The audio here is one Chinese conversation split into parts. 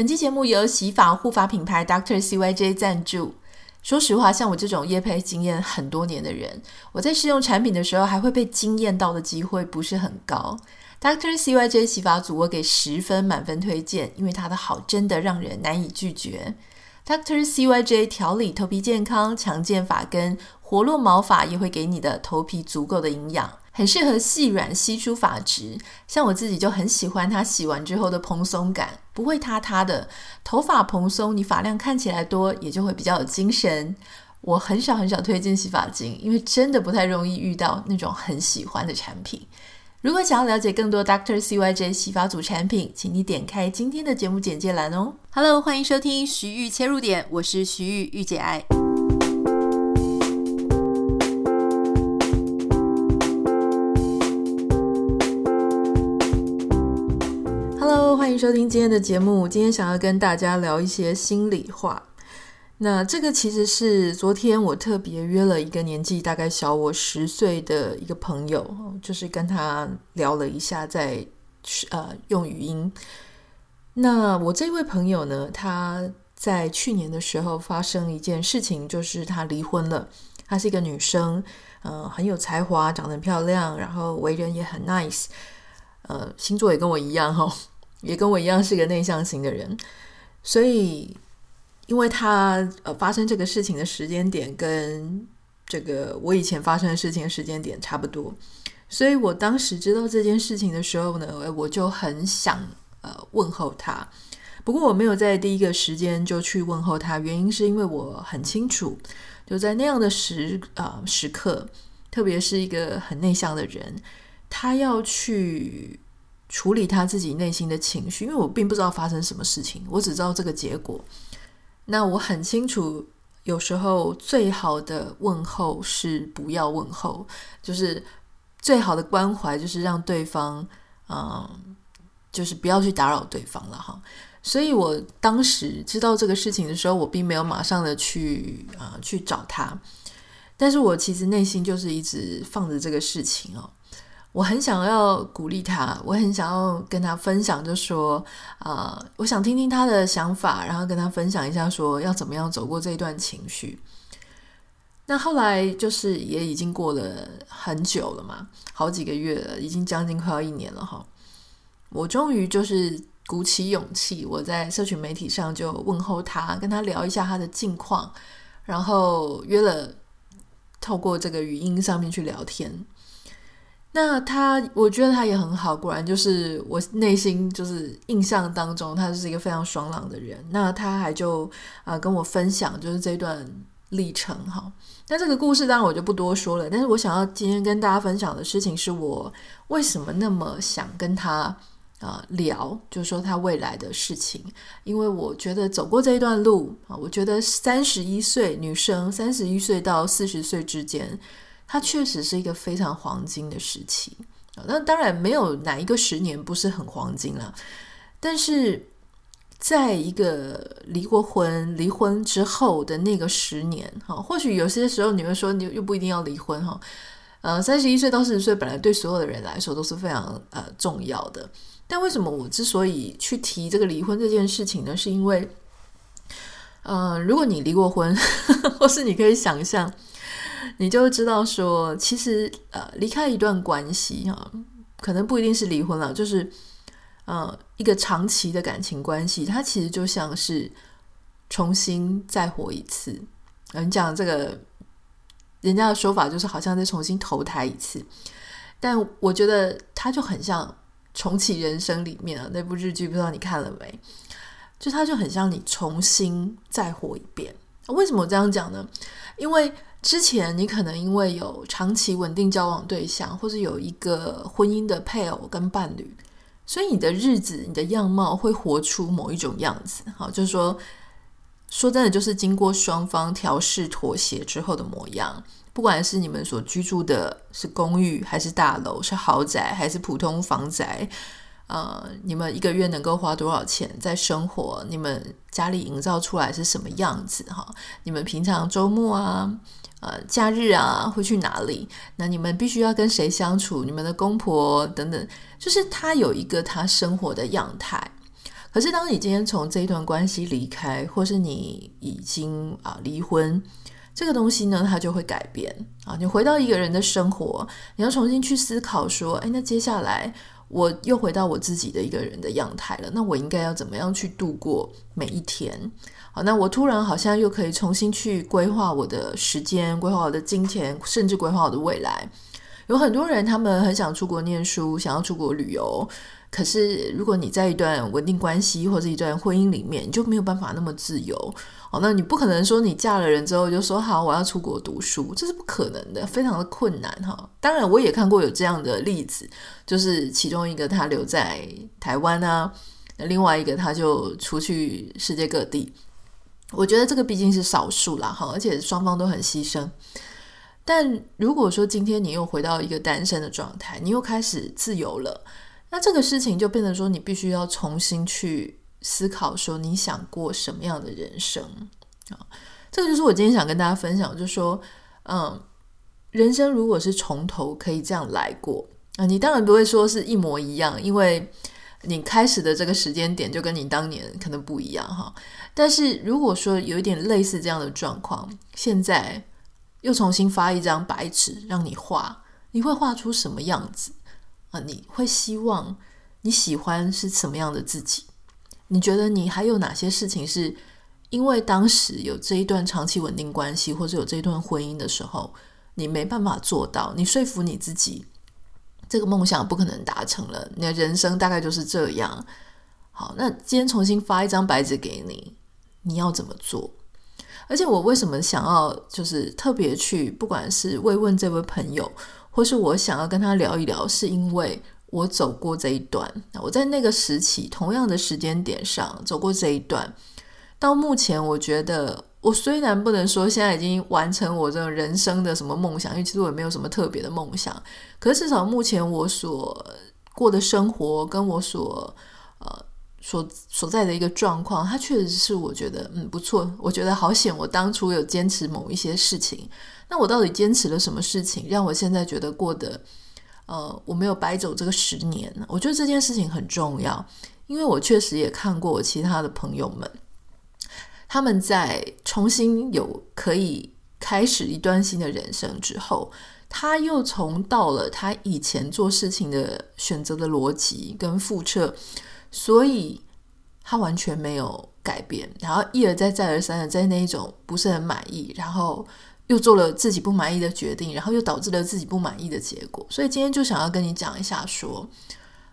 本期节目由洗发护发品牌 Doctor CYJ 赞助。说实话，像我这种业配经验很多年的人，我在试用产品的时候还会被惊艳到的机会不是很高。Doctor CYJ 洗发组我给十分满分推荐，因为它的好真的让人难以拒绝。Doctor CYJ 调理头皮健康、强健发根、活络毛发，也会给你的头皮足够的营养。很适合细软稀疏发质，像我自己就很喜欢它洗完之后的蓬松感，不会塌塌的。头发蓬松，你发量看起来多，也就会比较有精神。我很少很少推荐洗发精，因为真的不太容易遇到那种很喜欢的产品。如果想要了解更多 Dr. CYJ 洗发组产品，请你点开今天的节目简介栏哦。Hello，欢迎收听徐玉切入点，我是徐玉，御姐爱。欢迎收听今天的节目。今天想要跟大家聊一些心里话。那这个其实是昨天我特别约了一个年纪大概小我十岁的一个朋友，就是跟他聊了一下在，呃用语音。那我这位朋友呢，他在去年的时候发生一件事情，就是他离婚了。她是一个女生，呃，很有才华，长得漂亮，然后为人也很 nice，呃，星座也跟我一样哈。也跟我一样是个内向型的人，所以因为他呃发生这个事情的时间点跟这个我以前发生的事情时间点差不多，所以我当时知道这件事情的时候呢，我就很想呃问候他。不过我没有在第一个时间就去问候他，原因是因为我很清楚，就在那样的时啊、时刻，特别是一个很内向的人，他要去。处理他自己内心的情绪，因为我并不知道发生什么事情，我只知道这个结果。那我很清楚，有时候最好的问候是不要问候，就是最好的关怀就是让对方，嗯，就是不要去打扰对方了哈。所以我当时知道这个事情的时候，我并没有马上的去啊、去找他，但是我其实内心就是一直放着这个事情哦。我很想要鼓励他，我很想要跟他分享，就说啊、我想听听他的想法，然后跟他分享一下，说要怎么样走过这一段情绪。那后来就是也已经过了很久了嘛，好几个月了，已经将近快要一年了哈。我终于就是鼓起勇气，我在社群媒体上就问候他，跟他聊一下他的近况，然后约了透过这个语音上面去聊天。那他，我觉得他也很好，果然就是我内心就是印象当中，他是一个非常爽朗的人。那他还就啊、跟我分享，就是这段历程哈。那这个故事当然我就不多说了，但是我想要今天跟大家分享的事情，是我为什么那么想跟他啊、聊，就是说他未来的事情，因为我觉得走过这一段路啊，我觉得三十一岁女生，三十一岁到四十岁之间。它确实是一个非常黄金的时期，那当然没有哪一个十年不是很黄金了。但是，在一个离过婚、离婚之后的那个十年，哈，或许有些时候你会说，你又不一定要离婚，哈，呃，三十一岁到四十岁本来对所有的人来说都是非常呃重要的。但为什么我之所以去提这个离婚这件事情呢？是因为，呃，如果你离过婚，或是你可以想象。你就知道说，其实呃，离开一段关系哈，可能不一定是离婚了，就是呃，一个长期的感情关系，它其实就像是重新再活一次。你讲这个，人家的说法就是好像再重新投胎一次，但我觉得它就很像重启人生里面啊，那部日剧，不知道你看了没？就它就很像你重新再活一遍。为什么我这样讲呢？因为之前你可能因为有长期稳定交往对象，或者有一个婚姻的配偶跟伴侣，所以你的日子、你的样貌会活出某一种样子。好，就是说，说真的，就是经过双方调试妥协之后的模样。不管是你们所居住的是公寓，还是大楼，是豪宅，还是普通房宅。呃，你们一个月能够花多少钱在生活？你们家里营造出来是什么样子？哈，你们平常周末啊，呃，假日啊，会去哪里？那你们必须要跟谁相处？你们的公婆等等，就是他有一个他生活的样态。可是当你今天从这一段关系离开，或是你已经啊离婚，这个东西呢，它就会改变啊。你回到一个人的生活，你要重新去思考说，哎，那接下来我又回到我自己的一个人的样态了，那我应该要怎么样去度过每一天？好，那我突然好像又可以重新去规划我的时间，规划我的金钱，甚至规划我的未来。有很多人，他们很想出国念书，想要出国旅游。可是，如果你在一段稳定关系或者一段婚姻里面，你就没有办法那么自由。哦，那你不可能说你嫁了人之后就说好，我要出国读书，这是不可能的，非常的困难哈。当然，我也看过有这样的例子，就是其中一个他留在台湾啊，那另外一个他就出去世界各地。我觉得这个毕竟是少数啦，哈，而且双方都很牺牲。但如果说今天你又回到一个单身的状态，你又开始自由了，那这个事情就变成说，你必须要重新去思考，说你想过什么样的人生啊？这个就是我今天想跟大家分享，就是说，嗯，人生如果是从头可以这样来过啊，你当然不会说是一模一样，因为你开始的这个时间点就跟你当年可能不一样哈。但是如果说有一点类似这样的状况，现在。又重新发一张白纸让你画，你会画出什么样子啊？你会希望你喜欢是什么样的自己？你觉得你还有哪些事情是因为当时有这一段长期稳定关系，或者有这一段婚姻的时候，你没办法做到？你说服你自己，这个梦想不可能达成了，你的人生大概就是这样。好，那今天重新发一张白纸给你，你要怎么做？而且我为什么想要就是特别去，不管是慰问这位朋友，或是我想要跟他聊一聊，是因为我走过这一段，我在那个时期同样的时间点上走过这一段。到目前，我觉得我虽然不能说现在已经完成我这种人生的什么梦想，因为其实我也没有什么特别的梦想，可是至少目前我所过的生活跟我所呃。所所在的一个状况，它确实是我觉得嗯不错。我觉得好险，我当初有坚持某一些事情。那我到底坚持了什么事情，让我现在觉得过得呃我没有白走这个十年？我觉得这件事情很重要，因为我确实也看过我其他的朋友们，他们在重新有可以开始一段新的人生之后，他又重到了他以前做事情的选择的逻辑跟复测。所以他完全没有改变，然后一而再再而三的在那一种不是很满意，然后又做了自己不满意的决定，然后又导致了自己不满意的结果。所以今天就想要跟你讲一下说，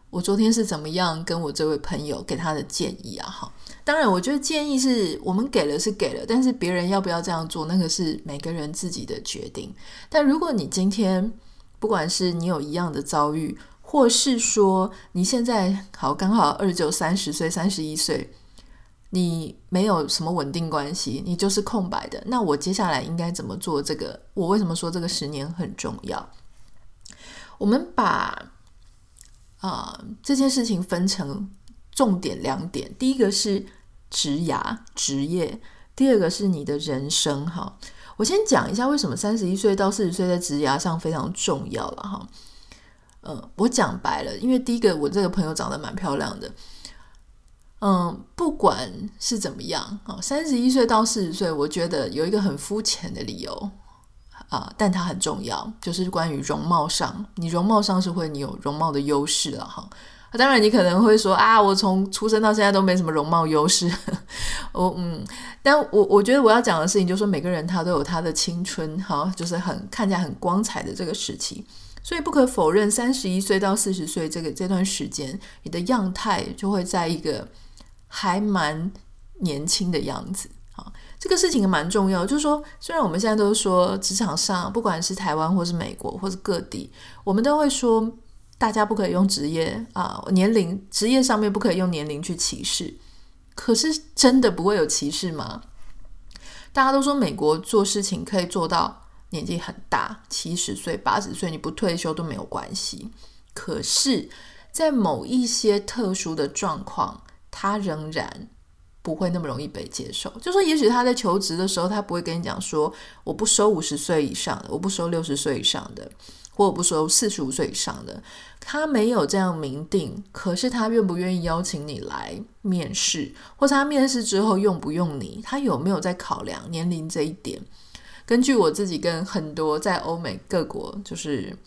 我昨天是怎么样跟我这位朋友给他的建议啊？哈，当然我觉得建议是我们给了是给了，但是别人要不要这样做，那个是每个人自己的决定。但如果你今天不管是你有一样的遭遇，或是说你现在好刚好二十九、三十岁、三十一岁，你没有什么稳定关系，你就是空白的。那我接下来应该怎么做？这个我为什么说这个十年很重要？我们把啊、这件事情分成重点两点，第一个是职涯、职业，第二个是你的人生。哈，我先讲一下为什么三十一岁到四十岁在职涯上非常重要了哈。嗯，我讲白了，因为第一个，我这个朋友长得蛮漂亮的。嗯，不管是怎么样，啊，三十一岁到四十岁，我觉得有一个很肤浅的理由啊，但它很重要，就是关于容貌上，你容貌上是会你有容貌的优势了哈。当然，你可能会说啊，我从出生到现在都没什么容貌优势。我嗯，但我我觉得我要讲的事情就是说，每个人他都有他的青春，哈，就是很看起来很光彩的这个时期。所以不可否认，三十一岁到四十岁这个这段时间，你的样态就会在一个还蛮年轻的样子啊。这个事情蛮重要，就是说，虽然我们现在都说职场上，不管是台湾或是美国或是各地，我们都会说大家不可以用职业啊年龄职业上面不可以用年龄去歧视。可是真的不会有歧视吗？大家都说美国做事情可以做到。年纪很大，七十岁、八十岁，你不退休都没有关系。可是，在某一些特殊的状况，他仍然不会那么容易被接受。就说，也许他在求职的时候，他不会跟你讲说，我不收五十岁以上的，我不收六十岁以上的，或我不收四十五岁以上的。他没有这样明定，可是他愿不愿意邀请你来面试，或者他面试之后用不用你，他有没有在考量年龄这一点？根据我自己跟很多在欧美各国就是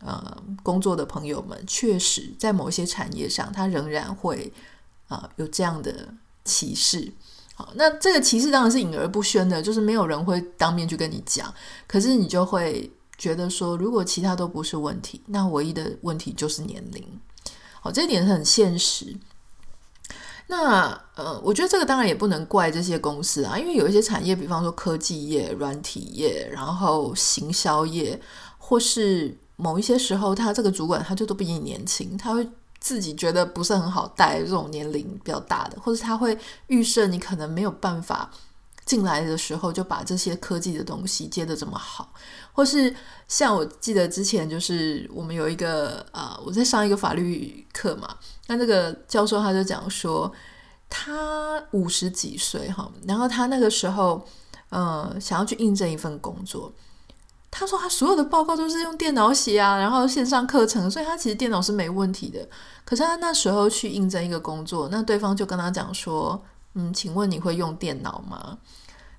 呃工作的朋友们，确实在某些产业上，他仍然会啊、有这样的歧视。好，那这个歧视当然是隐而不宣的，就是没有人会当面去跟你讲，可是你就会觉得说，如果其他都不是问题，那唯一的问题就是年龄。好，这一点很现实。那呃，我觉得这个当然也不能怪这些公司啊，因为有一些产业，比方说科技业、软体业，然后行销业，或是某一些时候，他这个主管他就都比你年轻，他会自己觉得不是很好带这种年龄比较大的，或者他会预设你可能没有办法进来的时候就把这些科技的东西接得这么好，或是像我记得之前就是我们有一个呃，我在上一个法律课嘛。那这个教授他就讲说，他五十几岁哈，然后他那个时候，呃，想要去应征一份工作。他说他所有的报告都是用电脑写啊，然后线上课程，所以他其实电脑是没问题的。可是他那时候去应征一个工作，那对方就跟他讲说，嗯，请问你会用电脑吗？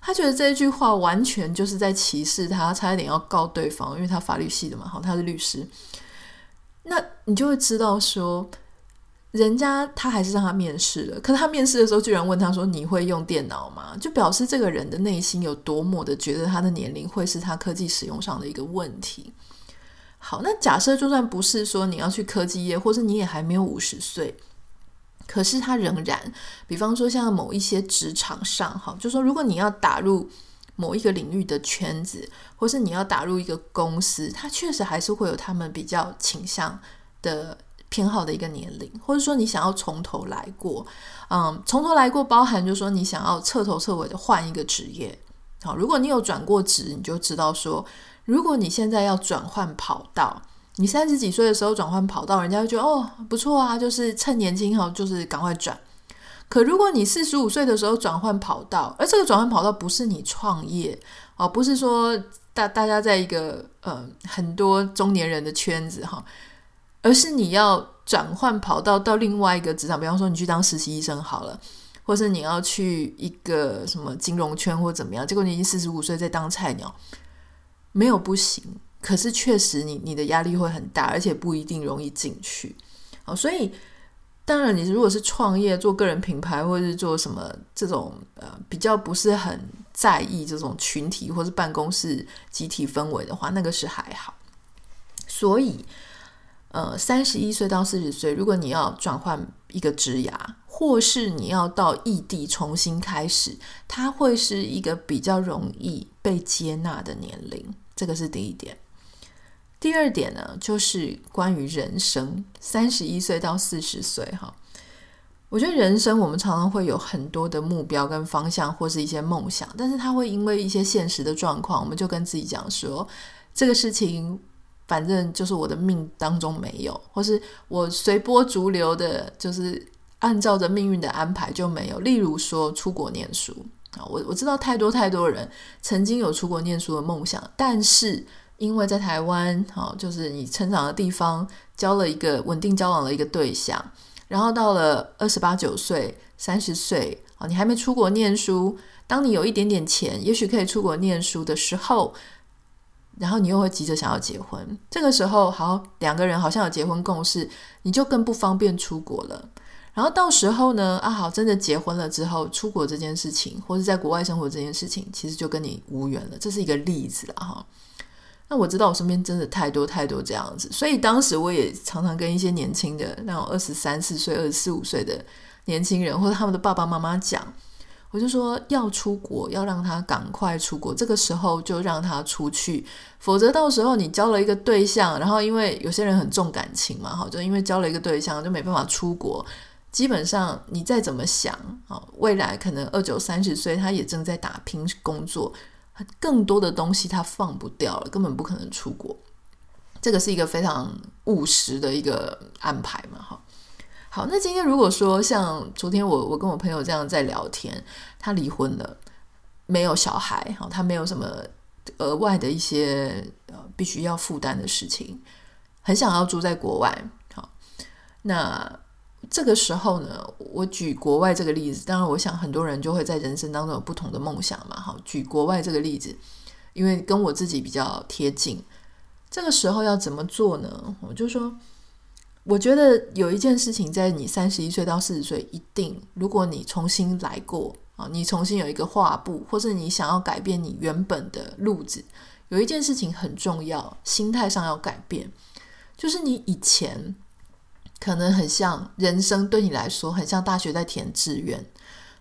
他觉得这一句话完全就是在歧视他，差一点要告对方，因为他法律系的嘛，好，他是律师。那你就会知道说。人家他还是让他面试了，可是他面试的时候居然问他说：“你会用电脑吗？”就表示这个人的内心有多么的觉得他的年龄会是他科技使用上的一个问题。好，那假设就算不是说你要去科技业，或是你也还没有五十岁，可是他仍然，比方说像某一些职场上，哈，就说如果你要打入某一个领域的圈子，或是你要打入一个公司，他确实还是会有他们比较倾向的。偏好的一个年龄，或者说你想要从头来过，嗯，从头来过包含就说你想要彻头彻尾的换一个职业。好，如果你有转过职，你就知道说，如果你现在要转换跑道，你三十几岁的时候转换跑道，人家会觉得哦不错啊，就是趁年轻哈，就是赶快转。可如果你四十五岁的时候转换跑道，而这个转换跑道不是你创业哦，不是说大大家在一个嗯很多中年人的圈子哈。而是你要转换跑道到另外一个职场，比方说你去当实习医生好了，或是你要去一个什么金融圈或怎么样，结果你已经四十五岁在当菜鸟，没有不行，可是确实你你的压力会很大，而且不一定容易进去。好，所以当然你如果是创业做个人品牌，或者是做什么这种呃比较不是很在意这种群体或是办公室集体氛围的话，那个是还好。所以。呃，三十一岁到四十岁，如果你要转换一个职涯，或是你要到异地重新开始，它会是一个比较容易被接纳的年龄。这个是第一点。第二点呢，就是关于人生，三十一岁到四十岁，哈，我觉得人生我们常常会有很多的目标跟方向，或是一些梦想，但是它会因为一些现实的状况，我们就跟自己讲说，这个事情。反正就是我的命当中没有，或是我随波逐流的，就是按照着命运的安排就没有。例如说出国念书啊，我我知道太多太多人曾经有出国念书的梦想，但是因为在台湾，好，就是你成长的地方，交了一个稳定交往的一个对象，然后到了二十八九岁、三十岁啊，你还没出国念书，当你有一点点钱，也许可以出国念书的时候。然后你又会急着想要结婚，这个时候好，两个人好像有结婚共识，你就更不方便出国了。然后到时候呢，啊好，真的结婚了之后，出国这件事情，或者在国外生活这件事情，其实就跟你无缘了。这是一个例子了哈。那我知道我身边真的太多太多这样子，所以当时我也常常跟一些年轻的那种二十三四岁、二十四五岁的年轻人，或者他们的爸爸妈妈讲。我就说要出国，要让他赶快出国。这个时候就让他出去，否则到时候你交了一个对象，然后因为有些人很重感情嘛，哈，就因为交了一个对象就没办法出国。基本上你再怎么想啊，未来可能二九三十岁，他也正在打拼工作，更多的东西他放不掉了，根本不可能出国。这个是一个非常务实的一个安排嘛，哈。好，那今天如果说像昨天我我跟我朋友这样在聊天，他离婚了，没有小孩，好，他没有什么额外的一些呃必须要负担的事情，很想要住在国外，好，那这个时候呢，我举国外这个例子，当然我想很多人就会在人生当中有不同的梦想嘛，好，举国外这个例子，因为跟我自己比较贴近，这个时候要怎么做呢？我就说。我觉得有一件事情，在你三十一岁到四十岁，一定，如果你重新来过啊，你重新有一个画布，或是你想要改变你原本的路子，有一件事情很重要，心态上要改变，就是你以前可能很像人生对你来说，很像大学在填志愿，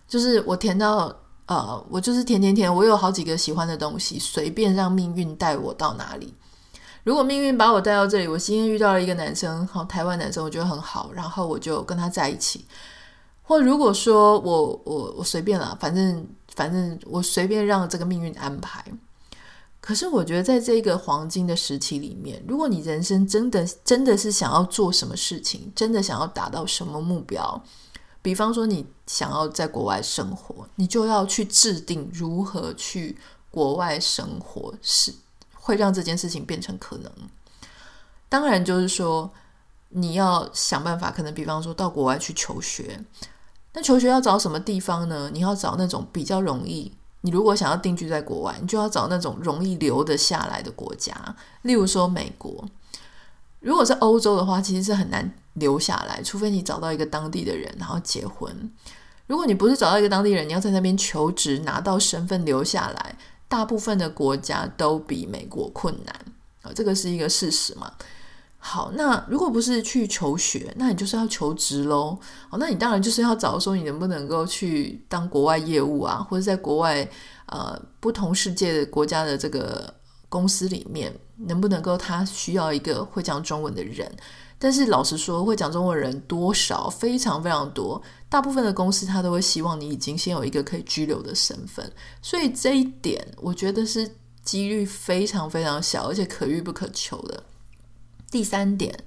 就是我填到呃，我就是填填填，我有好几个喜欢的东西，随便让命运带我到哪里。如果命运把我带到这里，我今天遇到了一个男生，好，台湾男生，我觉得很好，然后我就跟他在一起。或如果说我我我随便了，反正反正我随便让这个命运安排。可是我觉得在这个黄金的时期里面，如果你人生真的真的是想要做什么事情，真的想要达到什么目标，比方说你想要在国外生活，你就要去制定如何去国外生活是。会让这件事情变成可能。当然，就是说你要想办法，可能比方说到国外去求学。那求学要找什么地方呢？你要找那种比较容易。你如果想要定居在国外，你就要找那种容易留得下来的国家。例如说美国。如果是欧洲的话，其实是很难留下来，除非你找到一个当地的人，然后结婚。如果你不是找到一个当地人，你要在那边求职，拿到身份留下来。大部分的国家都比美国困难啊，这个是一个事实嘛。好，那如果不是去求学，那你就是要求职喽。哦，那你当然就是要找说你能不能够去当国外业务啊，或者在国外呃不同世界的国家的这个公司里面，能不能够他需要一个会讲中文的人。但是老实说，会讲中文人多少非常非常多，大部分的公司他都会希望你已经先有一个可以居留的身份，所以这一点我觉得是几率非常非常小，而且可遇不可求的。第三点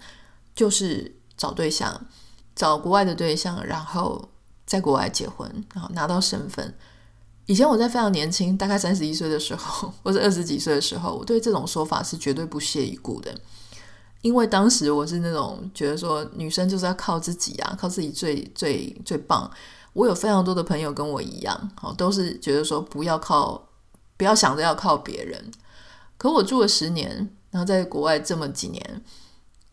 就是找对象，找国外的对象，然后在国外结婚，然后拿到身份。以前我在非常年轻，大概三十一岁的时候，或者二十几岁的时候，我对这种说法是绝对不屑一顾的。因为当时我是那种觉得说女生就是要靠自己啊，靠自己最最最棒。我有非常多的朋友跟我一样，好，都是觉得说不要靠，不要想着要靠别人。可我住了十年，然后在国外这么几年，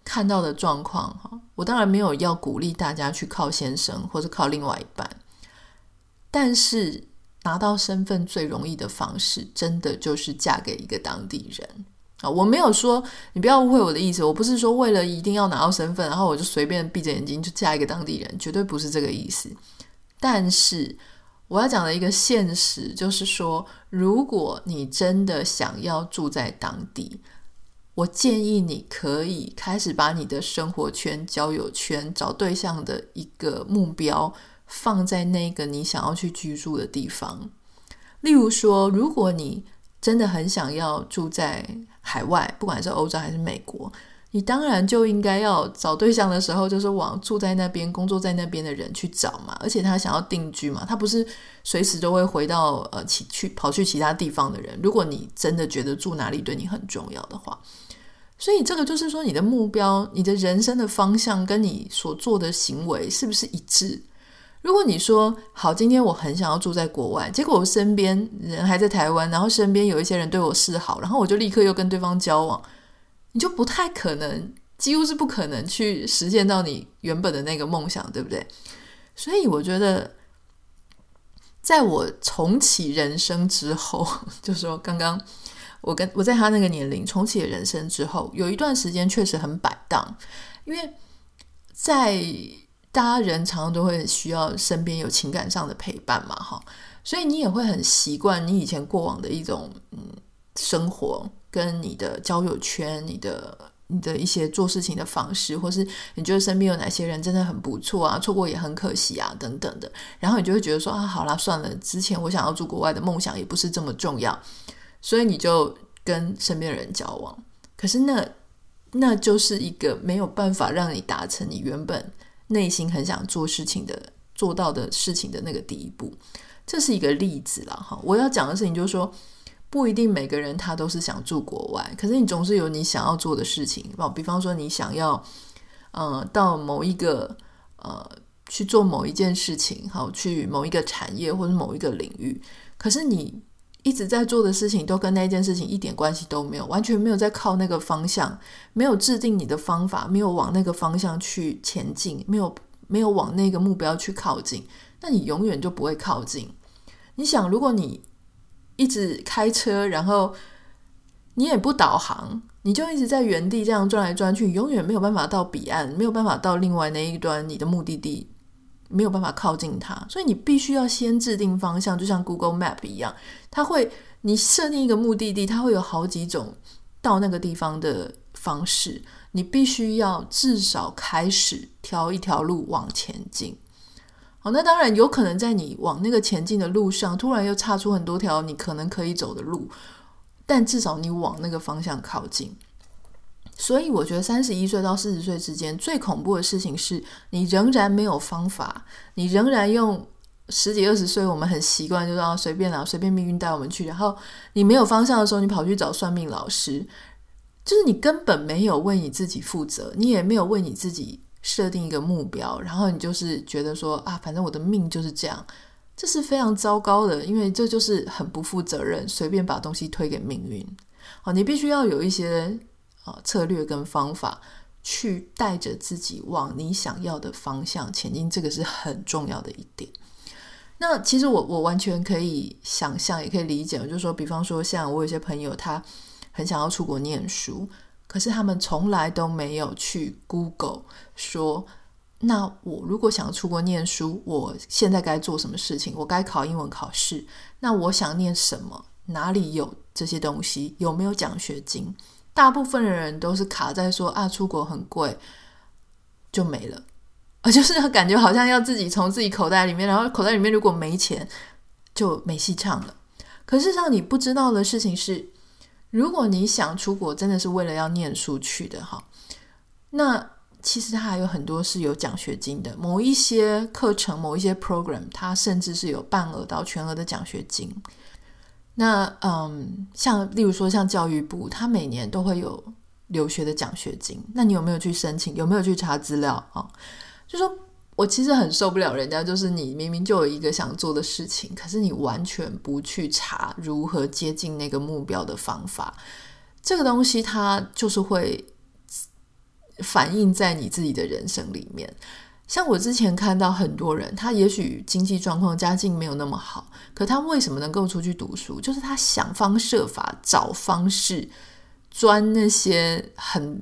看到的状况哈，我当然没有要鼓励大家去靠先生或者靠另外一半，但是拿到身份最容易的方式，真的就是嫁给一个当地人。啊，我没有说，你不要误会我的意思。我不是说为了一定要拿到身份，然后我就随便闭着眼睛就嫁一个当地人，绝对不是这个意思。但是我要讲的一个现实就是说，如果你真的想要住在当地，我建议你可以开始把你的生活圈、交友圈、找对象的一个目标放在那个你想要去居住的地方。例如说，如果你真的很想要住在海外，不管是欧洲还是美国，你当然就应该要找对象的时候，就是往住在那边、工作在那边的人去找嘛。而且他想要定居嘛，他不是随时都会回到呃其去跑去其他地方的人。如果你真的觉得住哪里对你很重要的话，所以这个就是说，你的目标、你的人生的方向跟你所做的行为是不是一致？如果你说好，今天我很想要住在国外，结果我身边人还在台湾，然后身边有一些人对我示好，然后我就立刻又跟对方交往，你就不太可能，几乎是不可能去实现到你原本的那个梦想，对不对？所以我觉得，在我重启人生之后，就说刚刚我跟我在他那个年龄重启了人生之后，有一段时间确实很摆荡，因为在。大家人常常都会需要身边有情感上的陪伴嘛，哈，所以你也会很习惯你以前过往的一种嗯生活，跟你的交友圈、你的你的一些做事情的方式，或是你觉得身边有哪些人真的很不错啊，错过也很可惜啊，等等的，然后你就会觉得说啊，好啦，算了，之前我想要住国外的梦想也不是这么重要，所以你就跟身边人交往，可是那那就是一个没有办法让你达成你原本。内心很想做事情的做到的事情的那个第一步。这是一个例子了哈。我要讲的事情就是说，不一定每个人他都是想住国外，可是你总是有你想要做的事情。比方说你想要，呃，到某一个呃去做某一件事情，好，去某一个产业或者某一个领域，可是你一直在做的事情都跟那件事情一点关系都没有，完全没有在靠那个方向，没有制定你的方法，没有往那个方向去前进，没有没有往那个目标去靠近，那你永远就不会靠近。你想，如果你一直开车，然后你也不导航，你就一直在原地这样转来转去，永远没有办法到彼岸，没有办法到另外那一端你的目的地，没有办法靠近它。所以你必须要先制定方向，就像 Google Map 一样，它会你设定一个目的地，它会有好几种到那个地方的方式，你必须要至少开始挑一条路往前进。好，那当然有可能在你往那个前进的路上，突然又岔出很多条你可能可以走的路，但至少你往那个方向靠近。所以我觉得三十一岁到四十岁之间最恐怖的事情是你仍然没有方法，你仍然用十几二十岁我们很习惯就是随便啊，随便命运带我们去，然后你没有方向的时候，你跑去找算命老师，就是你根本没有为你自己负责，你也没有为你自己。设定一个目标，然后你就是觉得说啊，反正我的命就是这样，这是非常糟糕的，因为这就是很不负责任，随便把东西推给命运。好，你必须要有一些啊策略跟方法，去带着自己往你想要的方向前进，这个是很重要的一点。那其实我我完全可以想象，也可以理解，就是说，比方说像我有些朋友，他很想要出国念书。可是他们从来都没有去 Google 说，那我如果想要出国念书，我现在该做什么事情？我该考英文考试？那我想念什么？哪里有这些东西？有没有奖学金？大部分的人都是卡在说啊，出国很贵，就没了，啊，就是感觉好像要自己从自己口袋里面，然后口袋里面如果没钱，就没戏唱了。可是让你不知道的事情是。如果你想出国，真的是为了要念书去的哈，那其实它还有很多是有奖学金的，某一些课程、某一些 program，它甚至是有半额到全额的奖学金。那嗯，像例如说像教育部，它每年都会有留学的奖学金，那你有没有去申请？有没有去查资料啊？就说。我其实很受不了人家，就是你明明就有一个想做的事情，可是你完全不去查如何接近那个目标的方法。这个东西它就是会反映在你自己的人生里面。像我之前看到很多人，他也许经济状况、家境没有那么好，可他为什么能够出去读书？就是他想方设法找方式钻那些很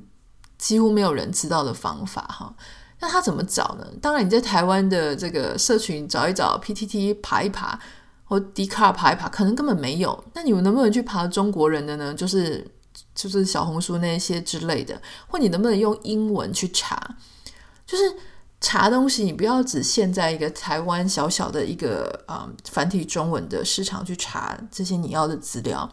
几乎没有人知道的方法，哈。那他怎么找呢？当然，你在台湾的这个社群找一找，PTT 爬一爬，或 d c a r 爬一爬，可能根本没有。那你们能不能去爬中国人的呢？就是就是小红书那些之类的，或你能不能用英文去查？就是查东西，你不要只限在一个台湾小小的一个啊、嗯、繁体中文的市场去查这些你要的资料。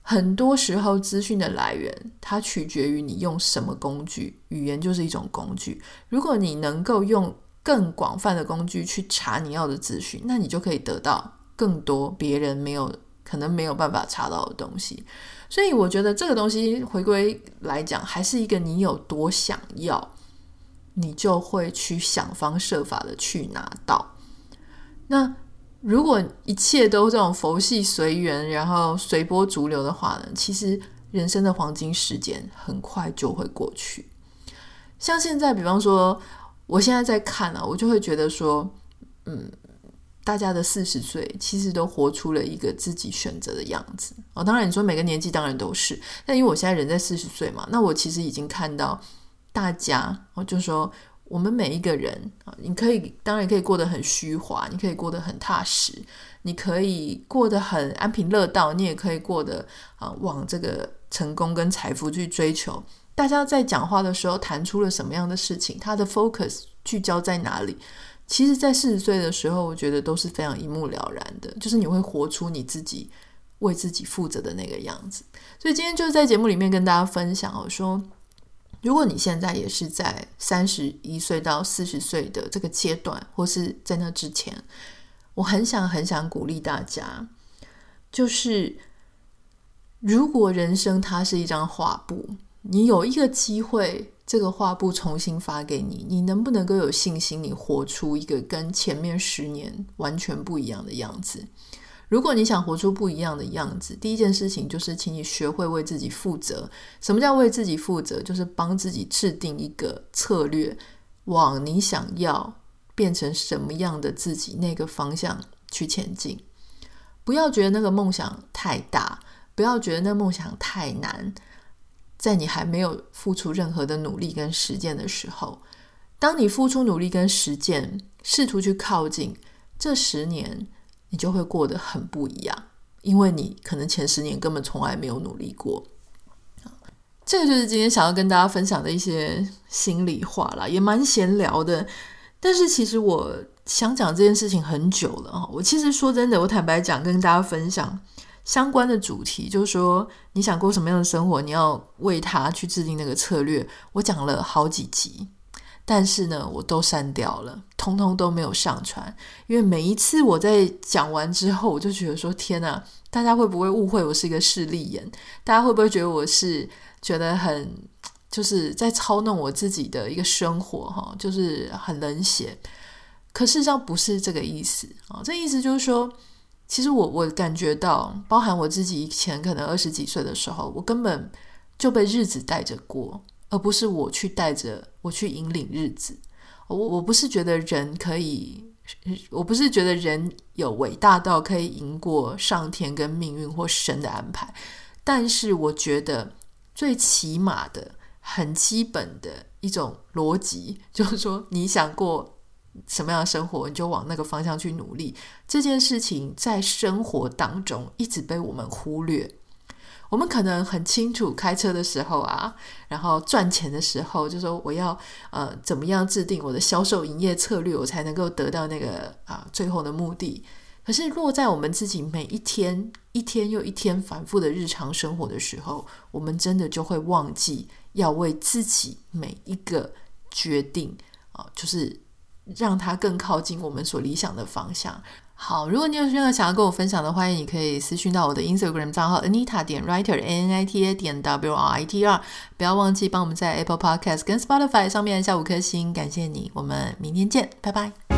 很多时候，资讯的来源它取决于你用什么工具。语言就是一种工具。如果你能够用更广泛的工具去查你要的资讯，那你就可以得到更多别人没有可能没有办法查到的东西。所以，我觉得这个东西回归来讲，还是一个你有多想要，你就会去想方设法的去拿到。那。如果一切都这种佛系随缘，然后随波逐流的话呢，其实人生的黄金时间很快就会过去。像现在，比方说，我现在在看啊，我就会觉得说，嗯，大家的四十岁其实都活出了一个自己选择的样子。哦，当然你说每个年纪当然都是，但因为我现在人在四十岁嘛，那我其实已经看到大家，我就说。我们每一个人啊，你可以当然可以过得很虚华，你可以过得很踏实，你可以过得很安贫乐道，你也可以过得啊往这个成功跟财富去追求。大家在讲话的时候谈出了什么样的事情？他的 focus 聚焦在哪里？其实，在四十岁的时候，我觉得都是非常一目了然的，就是你会活出你自己为自己负责的那个样子。所以今天就是在节目里面跟大家分享，我说。如果你现在也是在三十一岁到四十岁的这个阶段，或是在那之前，我很想很想鼓励大家，就是如果人生它是一张画布，你有一个机会，这个画布重新发给你，你能不能够有信心，你活出一个跟前面十年完全不一样的样子？如果你想活出不一样的样子，第一件事情就是，请你学会为自己负责。什么叫为自己负责？就是帮自己制定一个策略，往你想要变成什么样的自己那个方向去前进。不要觉得那个梦想太大，不要觉得那个梦想太难。在你还没有付出任何的努力跟实践的时候，当你付出努力跟实践，试图去靠近这十年。你就会过得很不一样，因为你可能前十年根本从来没有努力过。这个就是今天想要跟大家分享的一些心里话啦，也蛮闲聊的。但是其实我想讲这件事情很久了哈。我其实说真的，我坦白讲，跟大家分享相关的主题，就是说你想过什么样的生活，你要为他去制定那个策略。我讲了好几集。但是呢，我都删掉了，通通都没有上传，因为每一次我在讲完之后，我就觉得说：天哪，大家会不会误会我是一个势利眼？大家会不会觉得我是觉得很就是在操弄我自己的一个生活？哈，就是很冷血。可事实上不是这个意思啊，这意思就是说，其实我我感觉到，包含我自己以前可能二十几岁的时候，我根本就被日子带着过。而不是我去带着我去引领日子，我我不是觉得人可以，我不是觉得人有伟大到可以赢过上天跟命运或神的安排，但是我觉得最起码的、很基本的一种逻辑，就是说你想过什么样的生活，你就往那个方向去努力。这件事情在生活当中一直被我们忽略。我们可能很清楚，开车的时候啊，然后赚钱的时候，就说我要呃怎么样制定我的销售营业策略，我才能够得到那个啊、最后的目的。可是落在我们自己每一天一天又一天反复的日常生活的时候，我们真的就会忘记要为自己每一个决定啊、就是让它更靠近我们所理想的方向。好，如果你有任何想要跟我分享的，欢迎你可以私讯到我的 Instagram 账号 Anita 点 Writer A N I T A 点 W R I T R，不要忘记帮我们在 Apple Podcast 跟 Spotify 上面按下五颗星，感谢你，我们明天见，拜拜。